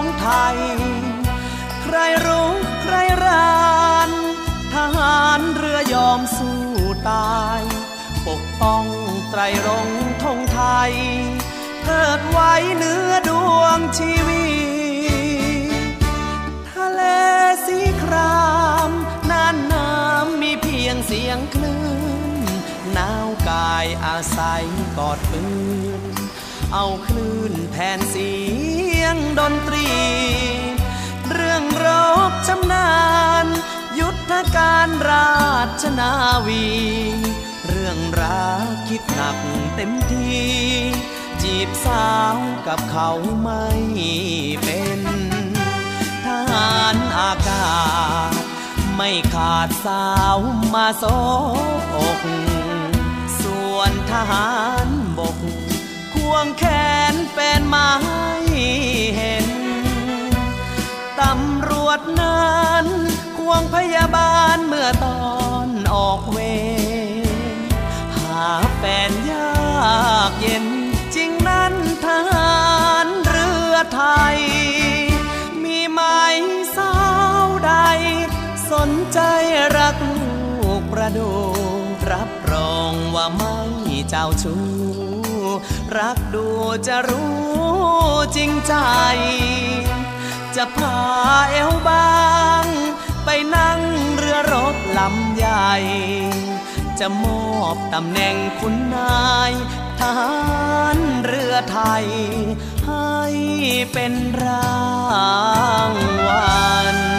ของไทย ใครรู้ใครรานทหารเรือยอมสู้ตาย ปกป้องไตรรงทงไทยเกิดไว้เนื้อดวงชีวิต ทะเลสีครามน่านน้ำมีเพียงเสียงคลื่นหนาวกายอาศัยกอดปืน เอาคลื่นแทนเสียงดนตรี เรื่องรบชำนาญ ยุทธการราชนาวี เรื่องรักคิดหนักเต็มทีจีบสาวกับเขาไม่เป็นทหารอากาศ ไม่ขาดสาวมาโซอกส่วนทหาร วงแขนแฟนมาให้เห็น ตำรวจนั้นควงพยาบาลเมื่อตอนออกเวรหาแฟนยากเย็น จริงนั้นทหารเรือไทย มีไหมสาวใด สนใจรักลูกประดูรับรองว่าไม่เจ้าชู้ รักดูจะรู้จริงใจ จะพาเอวบาง ไปนั่งเรือรบลำใหญ่ จะมอบตำแหน่งคุณนายทหารเรือไทย ให้เป็นรางวัล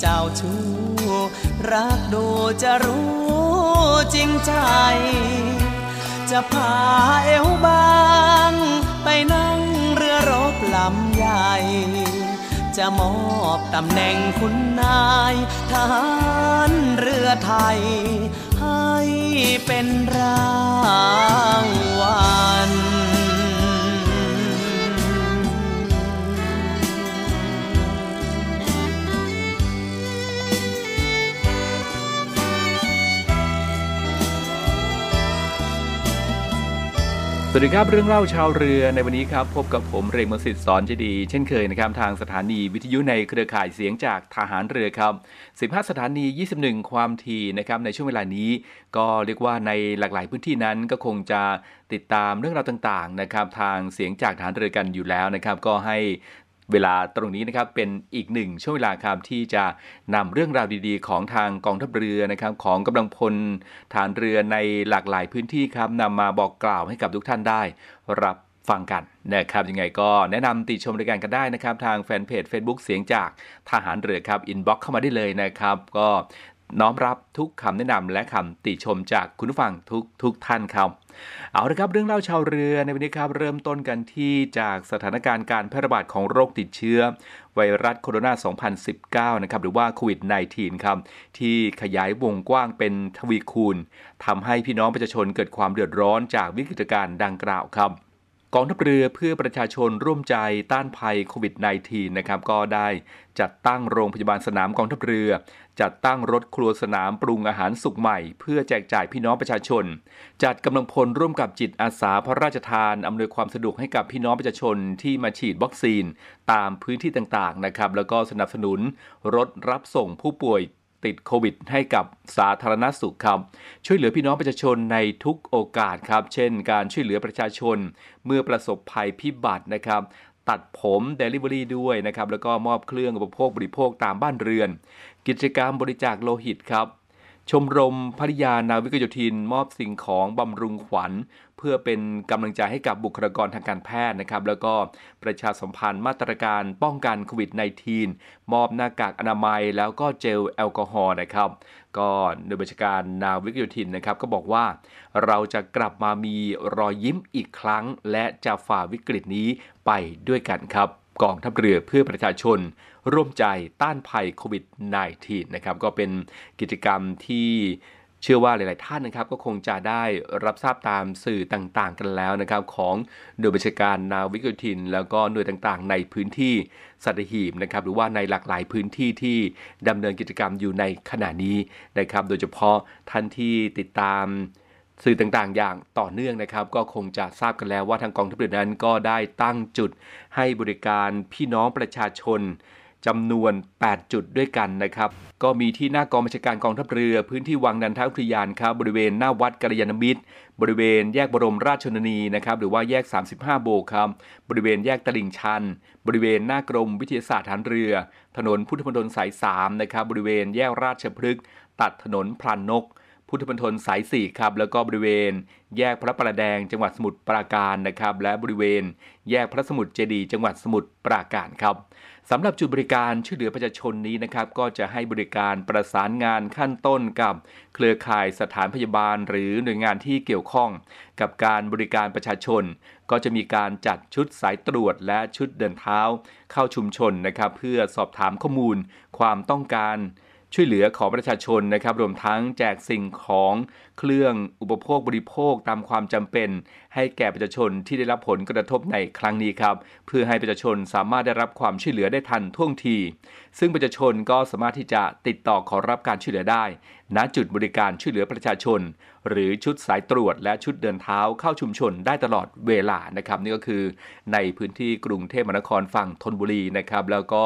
เจ้าชู้รักดูจะรู้จริงใจ จะพาเอวบางไปนั่งเรือรบลำใหญ่ จะมอบตำแหน่งคุณนายทหารเรือไทย ให้เป็นรางวัล วัสดีครับเรื่องเล่าชาวเรือในวันนี้ครับ พบกับผมเรมสิทธิ์สอนเจดี เช่นเคยนะครับทางสถานีวิทยุในเครือข่ายเสียงจากทหารเรือครับ 15 สถานี 21 ความถี่นะครับในช่วงเวลานี้ ก็เรียกว่าในหลากหลายพื้นที่นั้นก็คงจะติดตามเรื่องราวต่างๆนะครับทางเสียงจากฐานเรือกันอยู่แล้วนะครับ ก็ให้ เวลาตรงนี้นะครับเป็นอีกหนึ่งช่วงเวลาครับที่จะนำเรื่องราวดีๆ ของทางกองทัพเรือนะครับของกำลังพลฐานเรือในหลากหลายพื้นที่ครับนำมาบอกกล่าวให้กับทุกท่านได้รับฟังกันนะครับยังไงก็แนะนำติชมรายการกันได้นะครับ ทางแฟนเพจ Facebook เสียงจากทหารเรือครับ inbox เข้ามาได้เลยนะครับ ก็น้อมรับทุกคำแนะนำและคำติชมจากคุณผู้ฟังทุกทุกท่านครับ เอาละครับเรื่องเล่าชาวเรือในวันนี้ครับเริ่มต้นกันที่จากสถานการณ์การแพร่ระบาดของโรคติดเชื้อ ไวรัสโคโรนา 2019 นะครับหรือว่าโควิด -19 ครับที่ขยายวงกว้างเป็นทวีคูณทำให้พี่น้องประชาชนเกิดความเดือดร้อนจากวิกฤตการณ์ดังกล่าวครับ กองทัพเรือเพื่อประชาชนร่วมใจต้านภัยโควิด -19 นะครับก็ได้จัดตั้งโรงพยาบาลสนามกองทัพเรือ จัดตั้งรถครัวสนามปรุงอาหารสุกใหม่ เพื่อแจกจ่ายพี่น้องประชาชน จัดกำลังพลร่วมกับจิตอาสาพระราชทานอำนวยความสะดวกให้กับพี่น้องประชาชนที่มาฉีดวัคซีน ตามพื้นที่ต่างๆนะครับแล้วก็สนับสนุนรถรับส่งผู้ป่วย ติดโควิดให้กับสาธารณสุขครับ ช่วยเหลือพี่น้องประชาชนในทุกโอกาสครับ เช่น การช่วยเหลือประชาชนเมื่อประสบภัยพิบัตินะครับ ตัดผมเดลิเวอรี่ด้วยนะครับ แล้วก็มอบเครื่องอุปโภคบริโภคตามบ้านเรือน กิจกรรมบริจาคโลหิตครับ ชมรมภริยานาวิกโยธิน มอบสิ่งของบำรุงขวัญ พื่อเป็นกำลังใจให้กับบุคลากรทางการแพทย์นะครับ แล้วก็ประชาสัมพันธ์มาตรการป้องกันโควิด -19 มอบหน้ากากอนามัย แล้วก็เจลแอลกอฮอล์นะครับ ก็โดยบัญชาการนาวิกโยธินนะครับก็บอกว่า เราจะกลับมามีรอยยิ้มอีกครั้ง และจะฝ่าวิกฤตนี้ไปด้วยกันครับกองทัพเรือเพื่อประชาชน ร่วมใจต้านภัยโควิด -19 นะครับก็เป็นกิจกรรมที่ เชื่อว่าหลาย ๆ ท่านนะครับก็คงจะได้รับทราบตามสื่อต่าง ๆ กันแล้วนะครับ ของโดยบัญชาการนาวิกโยธิน แล้วก็หน่วยต่าง ๆ ในพื้นที่สัตหีบนะครับหรือว่าในหลากหลายพื้นที่ที่ดำเนินกิจกรรมอยู่ในขณะนี้นะครับ โดยเฉพาะท่านที่ติดตามสื่อต่างๆ อย่างต่อเนื่องนะครับ ก็คงจะทราบกันแล้วว่าทางกองทัพเรือนั้นก็ได้ตั้งจุดให้บริการพี่น้องประชาชน จำนวน 8 จุดด้วยกันนะครับ ก็มีที่หน้ากองบัญชาการกองทัพเรือ พื้นที่วังนันทอุทยานครับบริเวณหน้าวัดกัลยาณมิตร บริเวณแยกบรมราชชนนีนะครับหรือว่าแยก 35 โบกครับบริเวณแยกตลิ่งชัน บริเวณหน้ากรมวิทยาศาสตร์ฐานเรือ ถนนพุทธมณฑลสาย3นะครับบริเวณแยกราชพฤกษ์ตัดถนนพลานนก พุทธมณฑลสาย4ครับแล้วก็บริเวณ แยกพระประแดงจังหวัดสมุทรปราการนะครับ และบริเวณ แยกพระสมุทรเจดีจังหวัดสมุทรปราการครับสำหรับจุดบริการช่วยเหลือประชาชนนี้นะครับ ก็จะให้บริการประสานงานขั้นต้นกับ เครือข่ายสถานพยาบาล หรือหน่วยงานที่เกี่ยวข้อง กับการบริการประชาชน ก็จะมีการจัดชุดสายตรวจและชุดเดินเท้า เข้าชุมชนนะครับ เพื่อสอบถามข้อมูล ความต้องการ ช่วยเหลือของประชาชนนะครับ รวมทั้งแจกสิ่งของเครื่องอุปโภคบริโภคตามความจำเป็น ให้แก่ประชาชนที่ได้รับผลกระทบในครั้งนี้ครับ เพื่อให้ประชาชนสามารถได้รับความช่วยเหลือได้ทันท่วงที ซึ่งประชาชนก็สามารถที่จะติดต่อขอรับการช่วยเหลือได้ ณจุดบริการช่วยเหลือประชาชน หรือชุดสายตรวจและชุดเดินเท้าเข้าชุมชนได้ตลอดเวลานะครับนี่ก็คือในพื้นที่กรุงเทพมหานครฝั่งธนบุรีนะครับแล้วก็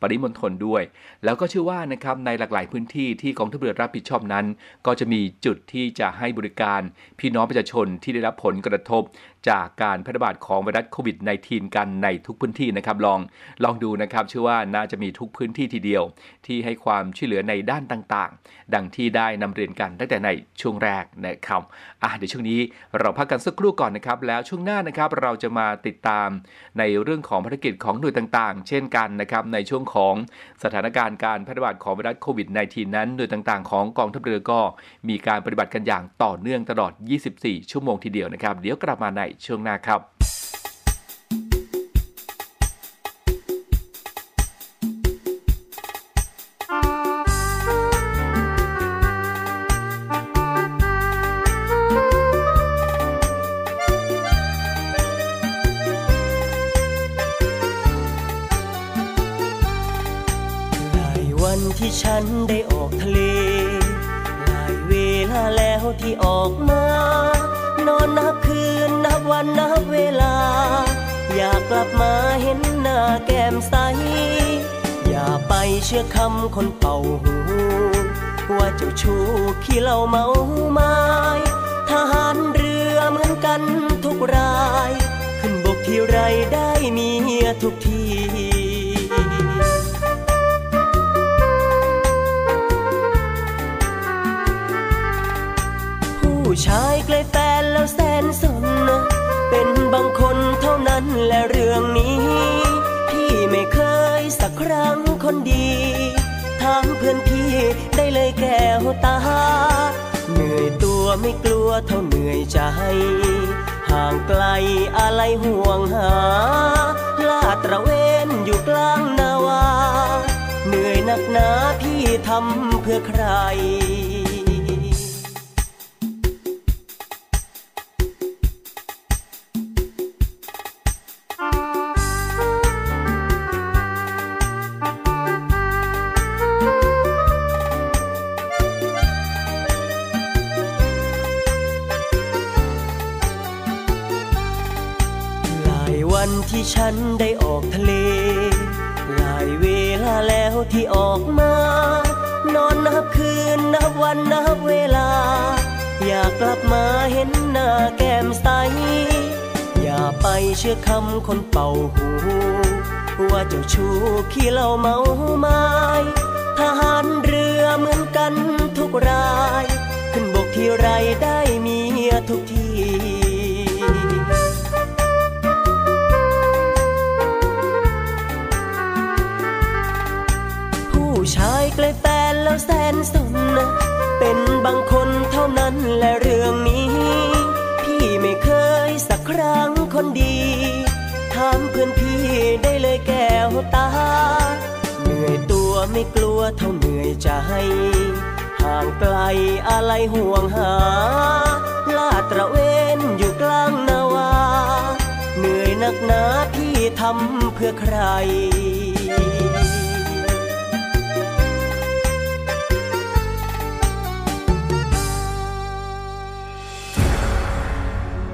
ปริมณฑลด้วย แล้วก็เชื่อว่านะครับในหลากหลายพื้นที่ที่กองทัพเรือรับผิดชอบนั้น ก็จะมีจุดที่จะให้บริการพี่น้องประชาชนที่ได้รับผลกระทบจากการแพร่ระบาดของไวรัสโควิด -19 กันในทุกพื้นที่นะครับลองลองดูนะครับเชื่อว่าน่าจะมีทุกพื้นที่ทีเดียว ที่ให้ความช่วยเหลือในด้านต่างๆ ดังที่ได้นำเรียนกันตั้งแต่ในช่วงแรกนะครับอะเดี๋ยวช่วงนี้เราพักกันสักครู่ก่อนนะครับแล้วช่วงหน้านะครับเราจะมาติดตาม ในเรื่องของภารกิจของหน่วยต่างๆ เช่นกันนะครับในช่วงของสถานการณ์การแพร่ระบาดของไวรัสโควิด -19 นั้นหน่วยต่างๆ ของกองทัพเรือก็มีการปฏิบัติกันอย่างต่อเนื่องตลอด 24 ชั่วโมงทีเดียวนะครับ เดี๋ยวกลับมาในช่วงหน้าครับ แก้มใส อย่าไปเชื่อคำคนเป่าหู ว่าเจ้าชู้ขี้เหล้าเมาไม้ทหารเรือเหมือนกันทุกราย ขึ้นบกที่ไรได้มีเมียทุกที ครั้งคนดีถามเพื่อนพี่ได้เลยแก้วตา เหนื่อยตัวไม่กลัวเท่าเหนื่อยใจ ห่างไกลอะไรห่วงหา ลาดตระเวนอยู่กลางนาวา เหนื่อยนักหนาพี่ทำเพื่อใคร ฉันได้ออกทะเล หลายเวลาแล้วที่ออกมา นอนนับคืนนับวันนับเวลา อยากกลับมาเห็นหน้าแก้มใส อย่าไปเชื่อคำคนเป่าหู ว่าเจ้าชู้ขี้เหล้าเมาไม้ทหารเรือเหมือนกันทุกราย ขึ้นบกที่ไรได้เมียทุกทีายใกล้แฟนแล้วแสนสนนะเป็นบางคนเท่านั้นและเรื่องนี้ พี่ไม่เคยสักครั้งคนดีถามเพื่อนพี่ได้เลยแก้วตา เหนื่อยตัวไม่กลัวเท่าเหนื่อยใจห่างไกลอะไรห่วงหา ลาตระเวนอยู่กลางนาวา เหนื่อยนักหนาพี่ทำเพื่อใคร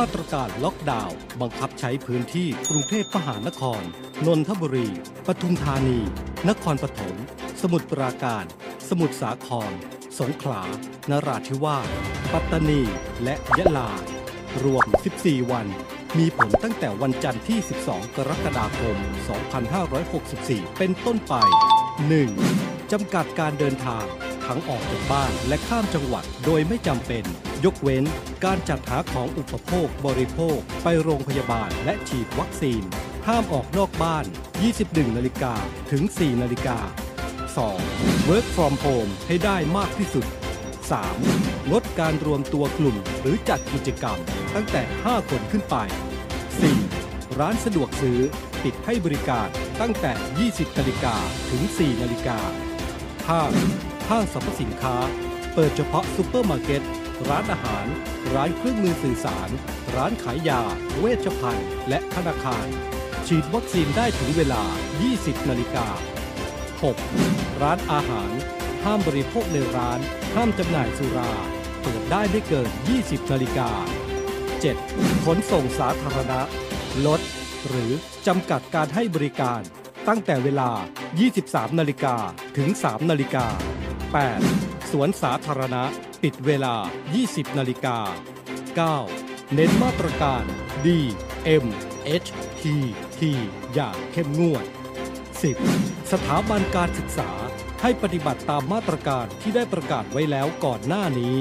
มาตรการล็อกดาวน์บังคับใช้พื้นที่กรุงเทพมหานคร นนทบุรี ปทุมธานี นครปฐม สมุทรปราการ สมุทรสาคร สงขลา นราธิวาส ปัตตานี และยะลา รวม 14 วัน มีผลตั้งแต่วันจันทร์ที่ 12 กรกฎาคม 2564 เป็นต้นไป 1. จำกัดการเดินทาง ทั้งออกจากบ้านและข้ามจังหวัดโดยไม่จำเป็น ยกเว้นการจัดหาของอุปโภคบริโภค ไปโรงพยาบาลและฉีดวัคซีน ห้ามออกนอกบ้าน 21นาฬิกาถึง 4นาฬิกา 2. Work from home ให้ได้มากที่สุด 3. งดการรวมตัวกลุ่มหรือจัดกิจกรรมตั้งแต่ 5 คนขึ้นไป 4. ร้านสะดวกซื้อปิดให้บริการตั้งแต่ 20นาฬิกาถึง 4 นาฬิกาห้าง ห้างสรรพสินค้า เปิดเฉพาะซูเปอร์มาร์เก็ต ร้านอาหาร ร้านเครื่องมือสื่อสาร ร้านขายยา เวชภัณฑ์ และธนาคาร ฉีดวัคซีนได้ถึงเวลา 20 นาฬิกา 6. ร้านอาหาร ห้ามบริโภคในร้าน ห้ามจำหน่ายสุรา เปิดได้ไม่เกิน 20 นาฬิกา 7. ขนส่งสาธารณะ ลด หรือจำกัดการให้บริการ ตั้งแต่เวลา 23 นาฬิกาถึง 3 นาฬิกา 8. สวนสาธารณะ ปิดเวลา 20 นาฬิกา 9. เน้นมาตรการ D M H T T อย่างเข้มงวด 10. สถาบันการศึกษาให้ปฏิบัติตามมาตรการที่ได้ประกาศไว้แล้วก่อนหน้านี้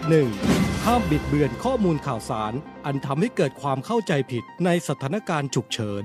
11. ห้ามบิดเบือนข้อมูลข่าวสาร อันทำให้เกิดความเข้าใจผิดในสถานการณ์ฉุกเฉิน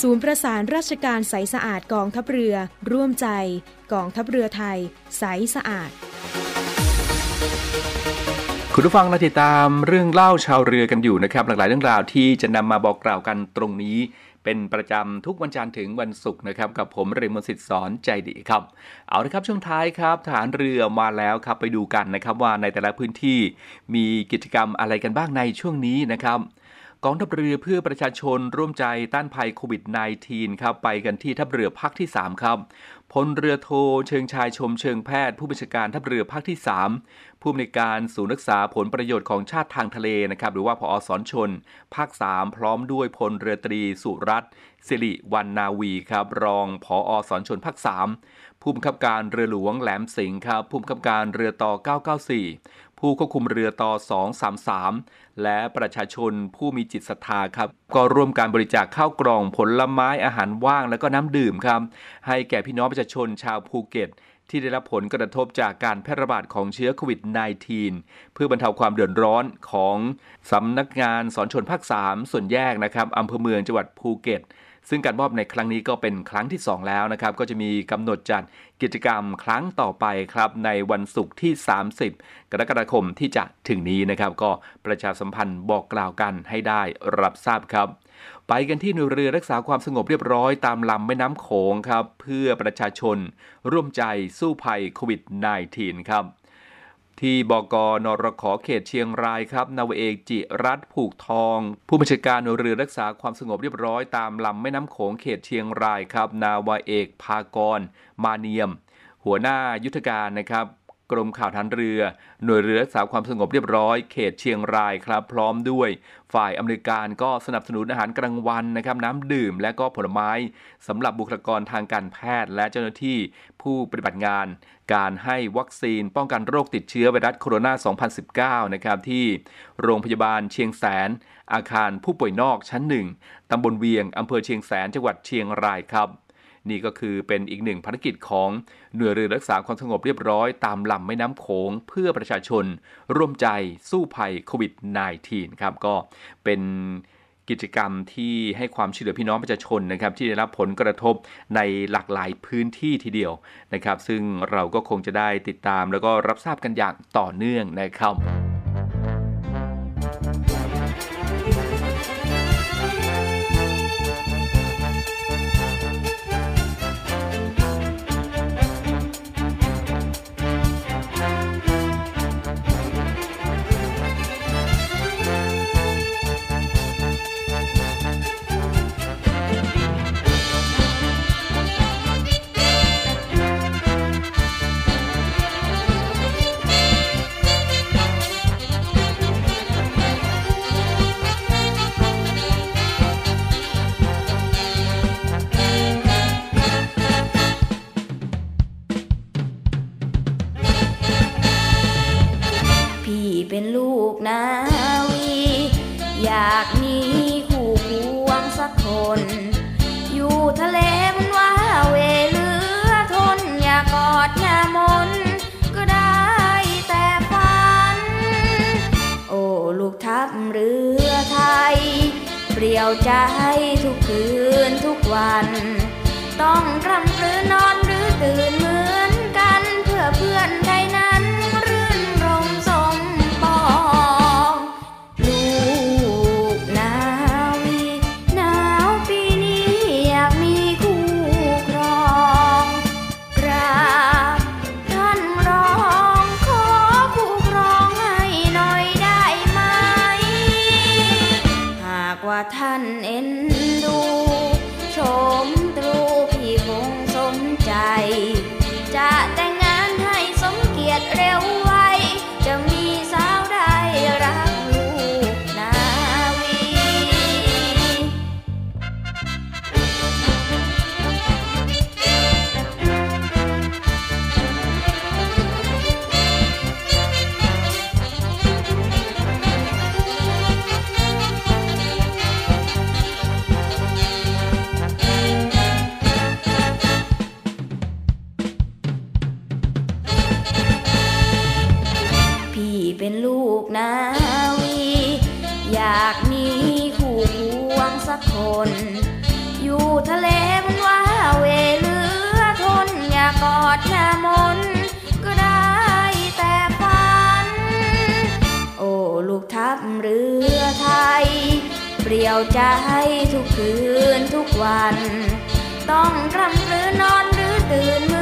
ศูนย์ประสานราชการใสสะอาดกองทัพเรือ ร่วมใจ กองทัพเรือไทย ใสสะอาด คุณผู้ฟังมาติดตามเรื่องเล่าชาวเรือกันอยู่นะครับ หลากหลายเรื่องราวที่จะนำมาบอกกล่าวกันตรงนี้เป็นประจำทุกวันจันทร์ถึงวันศุกร์นะครับ กับผมเรมนสิทธิ์สอนใจดีครับ เอาละครับช่วงท้ายครับฐานเรือมาแล้วครับไปดูกันนะครับว่าในแต่ละพื้นที่มีกิจกรรมอะไรกันบ้างในช่วงนี้นะครับ กองทัพเรือเพื่อประชาชนร่วมใจต้านภัยโควิด -19 ครับไปกันที่ทัพเรือภาคที่ 3 ครับพลเรือโทเชิงชายชมเชิงแพทย์ ผู้บัญชาการทัพเรือภาคที่ 3 ผู้อำนวยการศูนย์รักษาผลประโยชน์ของชาติทางทะเลนะครับหรือว่าพอสอนชน ภาค 3 พร้อมด้วยพลเรือตรีสุรัตน์สิริวันนาวีครับรองพอสอนชนภาค 3 ผู้บังคับการเรือหลวงแหลมสิงห์ครับผู้บังคับการเรือต่อ 994 ผู้ควบคุมเรือต่อ 233 และประชาชนผู้มีจิตศรัทธาครับ ก็ร่วมการบริจาคข้าวกล่องผลไม้อาหารว่างและก็น้ำดื่มครับ ให้แก่พี่น้องประชาชนชาวภูเก็ตที่ได้รับผลกระทบจากการแพร่ระบาดของเชื้อโควิด -19 เพื่อบรรเทาความเดือดร้อนของสำนักงานสอนชนภาค 3 ส่วนแยกนะครับอำเภอเมืองจังหวัดภูเก็ต ซึ่งการมอบในครั้งนี้ก็เป็นครั้งที่ 2 แล้วนะครับ ก็จะมีกำหนดจัดกิจกรรมครั้งต่อไปครับ ในวันศุกร์ที่ 30 กรกฎาคมที่จะถึงนี้นะครับ ก็ประชาสัมพันธ์บอกกล่าวกันให้ได้รับทราบครับ ไปกันที่หน่วยเรือรักษาความสงบเรียบร้อยตามลำแม่น้ำโขงครับ เพื่อประชาชนร่วมใจสู้ภัยโควิด -19 ครับ ที่บกนรขอเขตเชียงรายครับนาวเอกจิรัตผูกทอง ผู้บัญชาการหน่วยเรือรักษาความสงบเรียบร้อยตามลำแม่น้ำโขงเขตเชียงรายครับ นาวเอกพากร มาเนียม หัวหน้ายุทธการนะครับ กรมข่าวทันเรือ หน่วยเรือรักษาความสงบเรียบร้อย เขตเชียงรายครับ พร้อมด้วย ฝ่ายอเมริการก็สนับสนุนอาหารกลางวันนะครับน้ำดื่มและก็ผลไม้สำหรับบุคลากรทางการแพทย์และเจ้าหน้าที่ผู้ปฏิบัติงาน การให้วัคซีนป้องกันโรคติดเชื้อไวรัสโคโรนา 2019 นะครับที่โรงพยาบาลเชียงแสน อาคารผู้ป่วยนอกชั้นหนึ่งตำบลเวียงอำเภอเชียงแสนจังหวัดเชียงรายครับ นี่ก็คือเป็นอีกหนึ่งภารกิจของหน่วยเรือรักษาความสงบเรียบร้อยตามลำแม่น้ำโขงเพื่อประชาชน ร่วมใจสู้ภัยโควิด -19 ครับก็เป็นกิจกรรมที่ให้ความช่วยเหลือพี่น้องประชาชนนะครับที่ได้รับผลกระทบในหลากหลายพื้นที่ทีเดียวนะครับ ซึ่งเราก็คงจะได้ติดตามแล้วก็รับทราบกันอย่างต่อเนื่องนะครับ เดียวใจทุกคืนทุกวัน ต้องรำหรือนอนหรือตื่นมือ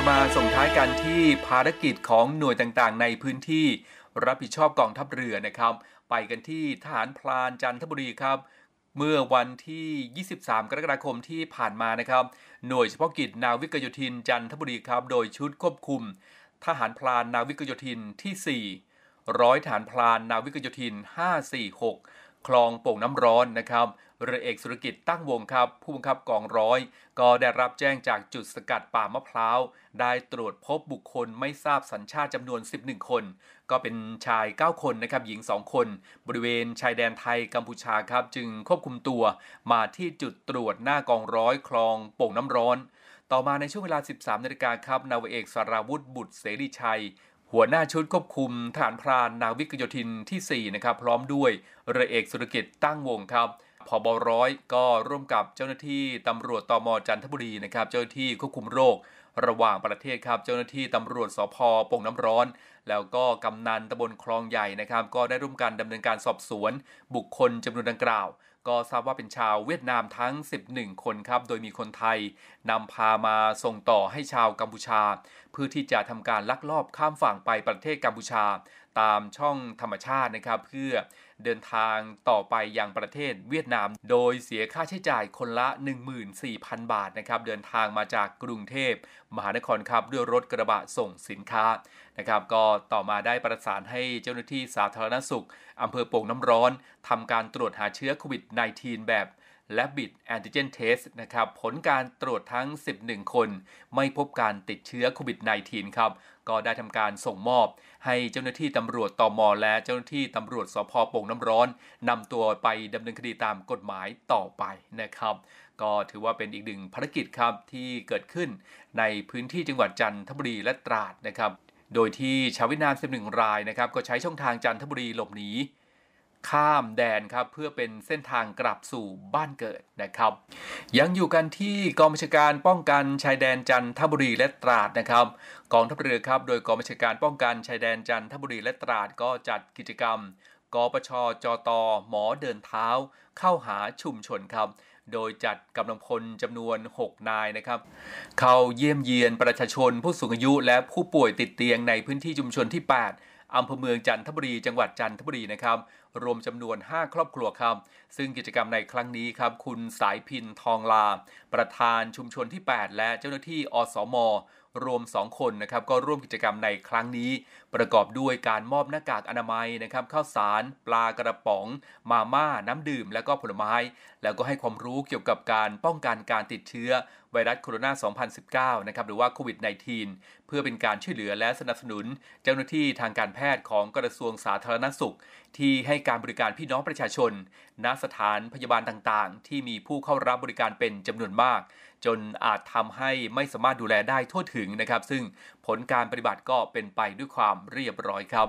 จะมาส่งท้ายกันที่ภารกิจของหน่วยต่างๆ ในพื้นที่รับผิดชอบกองทัพเรือนะครับ ไปกันที่ทหารพลานจันทบุรีครับ เมื่อวันที่ 23 กรกฎาคมที่ผ่านมานะครับ หน่วยเฉพาะกิจนาวิกโยธินจันทบุรีครับ โดยชุดควบคุม ทหารพลานนาวิกโยธินที่ 4 ร้อยทหารพลานนาวิกโยธิน 546 คลองโป่งน้ำร้อนนะครับ เรือเอกสุรกิจตั้งวงครับ ผู้บังคับกองร้อย ก็ได้รับแจ้งจากจุดสกัดป่ามะพร้าว ได้ตรวจพบบุคคลไม่ทราบสัญชาติจำนวน 11 คน ก็เป็นชาย 9 คนนะครับหญิง 2 คน บริเวณชายแดนไทยกัมพูชาครับ จึงควบคุมตัวมาที่จุดตรวจหน้ากองร้อยคลองโป่งน้ำร้อน ต่อมาในช่วงเวลา 13นาฬิกาครับนาวเอกสราวุธบุตรเสรีชัยหัวหน้าชุดควบคุมฐานพรานนาวิกโยธินที่ 4 นะครับ พร้อมด้วยเรือเอกสุรกิจตั้งวงครับ พอบร้อยก็ร่วมกับเจ้าหน้าที่ตำรวจตมจันทบุรีนะครับ เจ้าหน้าที่ควบคุมโรค ระหว่างประเทศครับ เจ้าหน้าที่ตำรวจสพโป่งน้ำร้อน แล้วก็กำนันตำบลคลองใหญ่นะครับ ก็ได้ร่วมกันดำเนินการสอบสวน บุคคลจำนวนดังกล่าว ก็ทราบว่าเป็นชาวเวียดนามทั้ง 11 คนครับ โดยมีคนไทยนำพามาส่งต่อให้ชาวกัมพูชา เพื่อที่จะทำการลักลอบข้ามฝั่งไปประเทศกัมพูชา ตามช่องธรรมชาตินะครับ เพื่อ เดินทางต่อไปยังประเทศเวียดนาม โดยเสียค่าใช้จ่ายคนละ 14,000 บาทนะครับเดินทางมาจากกรุงเทพมหานครครับด้วยรถกระบะส่งสินค้านะครับก็ต่อมาได้ประสานให้เจ้าหน้าที่สาธารณสุขอำเภอโป่งน้ำร้อนทำการตรวจหาเชื้อโควิด -19 แบบ และบิดแอนติเจนเทสนะครับผลการตรวจทั้ง 11 คน ไม่พบการติดเชื้อโควิด -19 ครับ ก็ได้ทำการส่งมอบ ให้เจ้าหน้าที่ตำรวจตมและเจ้าหน้าที่ตำรวจสพโป่งน้ำร้อนนำตัวไปดำเนินคดีตามกฎหมายต่อไปนะครับ ก็ถือว่าเป็นอีกหนึ่งภารกิจครับที่เกิดขึ้นในพื้นที่จังหวัดจันทบุรีและตราดนะครับโดยที่ชาวเวียดนาม11รายนะครับก็ใช้ช่องทางจันทบุรีหลบหนี ข้ามแดนครับเพื่อเป็นเส้นทางกลับสู่บ้านเกิดนะครับ ยังอยู่กันที่กองบัญชาการป้องกันชายแดนจันทบุรีและตราดนะครับ กองทัพเรือครับโดยกองบัญชาการป้องกันชายแดนจันทบุรีและตราดก็จัดกิจกรรมกปชจตหมอเดินเท้า เข้าหาชุมชนครับ โดยจัดกำลังพลจำนวน 6 นายนะครับ เข้าเยี่ยมเยียนประชาชนผู้สูงอายุและผู้ป่วยติดเตียงในพื้นที่ชุมชนที่ 8 อำเภอเมืองจันทบุรี จังหวัดจันทบุรีนะครับ รวมจำนวน 5 ครอบครัวครับ ซึ่งกิจกรรมในครั้งนี้ครับ คุณสายพินทองลา ประธานชุมชนที่ 8 และเจ้าหน้าที่อสมรวม 2 คนนะครับก็ร่วมกิจกรรมในครั้งนี้ ประกอบด้วยการมอบหน้ากากอนามัยนะครับข้าวสาร ปลากระป๋อง มาม่า น้ำดื่ม และก็ผลไม้ แล้วก็ให้ความรู้เกี่ยวกับการป้องกันการติดเชื้อไวรัสโคโรนา 2019 นะครับหรือว่าโควิด -19 เพื่อเป็นการช่วยเหลือและสนับสนุน เจ้าหน้าที่ทางการแพทย์ของกระทรวงสาธารณสุข ที่ให้การบริการพี่น้องประชาชน ณ สถานพยาบาลต่างๆ ที่มีผู้เข้ารับบริการเป็นจำนวนมาก จนอาจทำให้ไม่สามารถดูแลได้ทั่วถึงนะครับ ซึ่งผลการปฏิบัติก็เป็นไปด้วยความเรียบร้อยครับ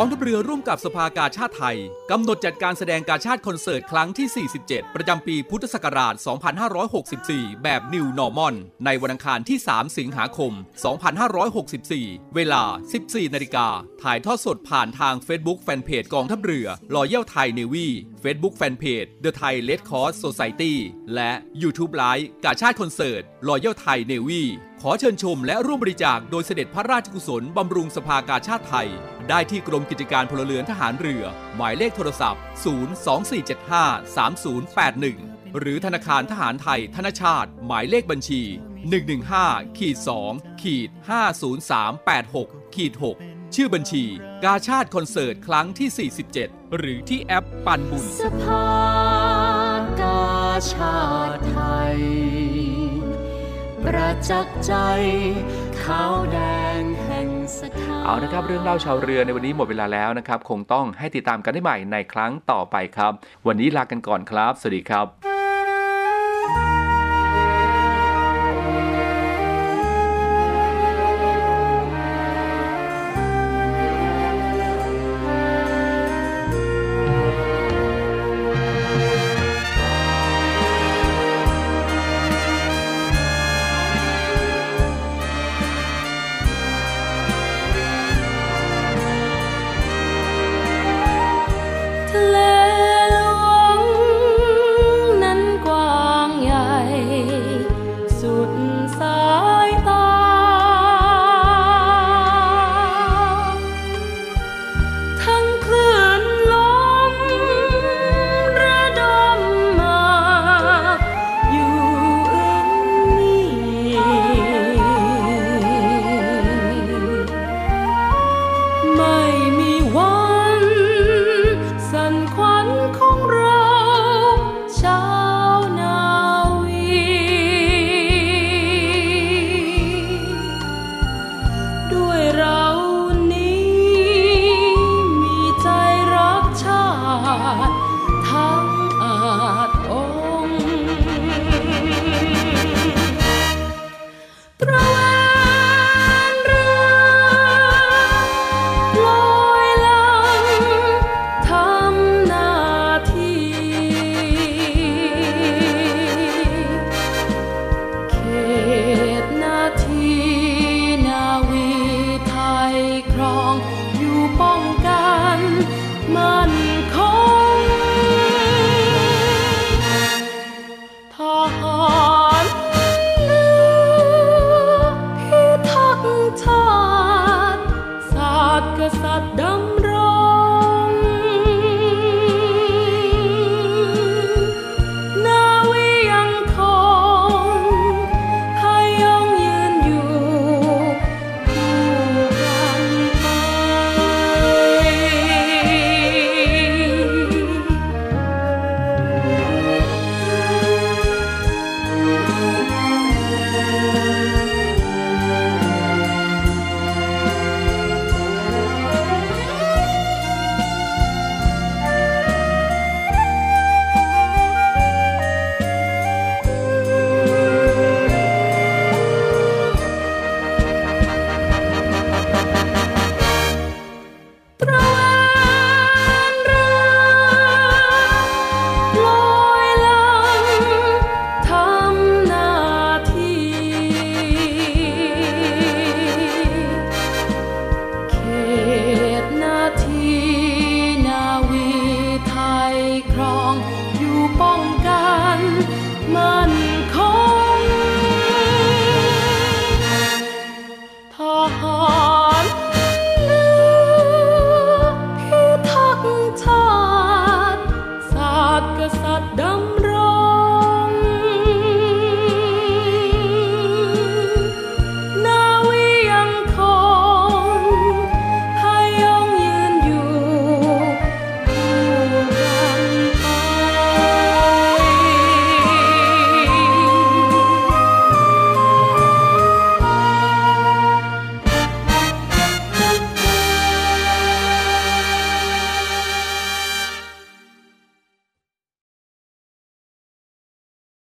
องทัพเรือร่วมกับสภากาชาติไทย กำหนดจัดการแสดงกาชาติคอนเสิร์ตครั้งที่ 47 ประจำปีพุทธศักราช 2564 แบบ New Normal ในวันอังคารที่ 3 สิงหาคม 2564 เวลา 14 นาฬิกา ถ่ายทอดสดผ่านทาง Facebook Fanpage กองทัพเรือ Royal Thai Navy Facebook Fanpage The Thai Red Cross Society และ YouTube Live กาชาติคอนเสิร์ต Royal Thai Navy ขอเชิญชมและร่วมบริจาคโดยเสด็จพระราชกุศลบำรุงสภากาชาติไทย ได้ที่กรมกิจการพลเรือนทหารเรือ หมายเลขโทรศัพท์ 024753081 หรือธนาคารทหารไทย ธนชาติ หมายเลขบัญชี 115ขีด2ขีด50386ขีด6ชื่อบัญชี กาชาติคอนเสิร์ตครั้งที่ 47 หรือที่แอปปันบุญสภากาชาติไทย ประจักษ์ใจขาวแดงแห เอาละครับเรื่องเล่าชาวเรือในวันนี้หมดเวลาแล้วนะครับ คงต้องให้ติดตามกันได้ใหม่ในครั้งต่อไปครับ วันนี้ลากันก่อนครับ สวัสดีครับ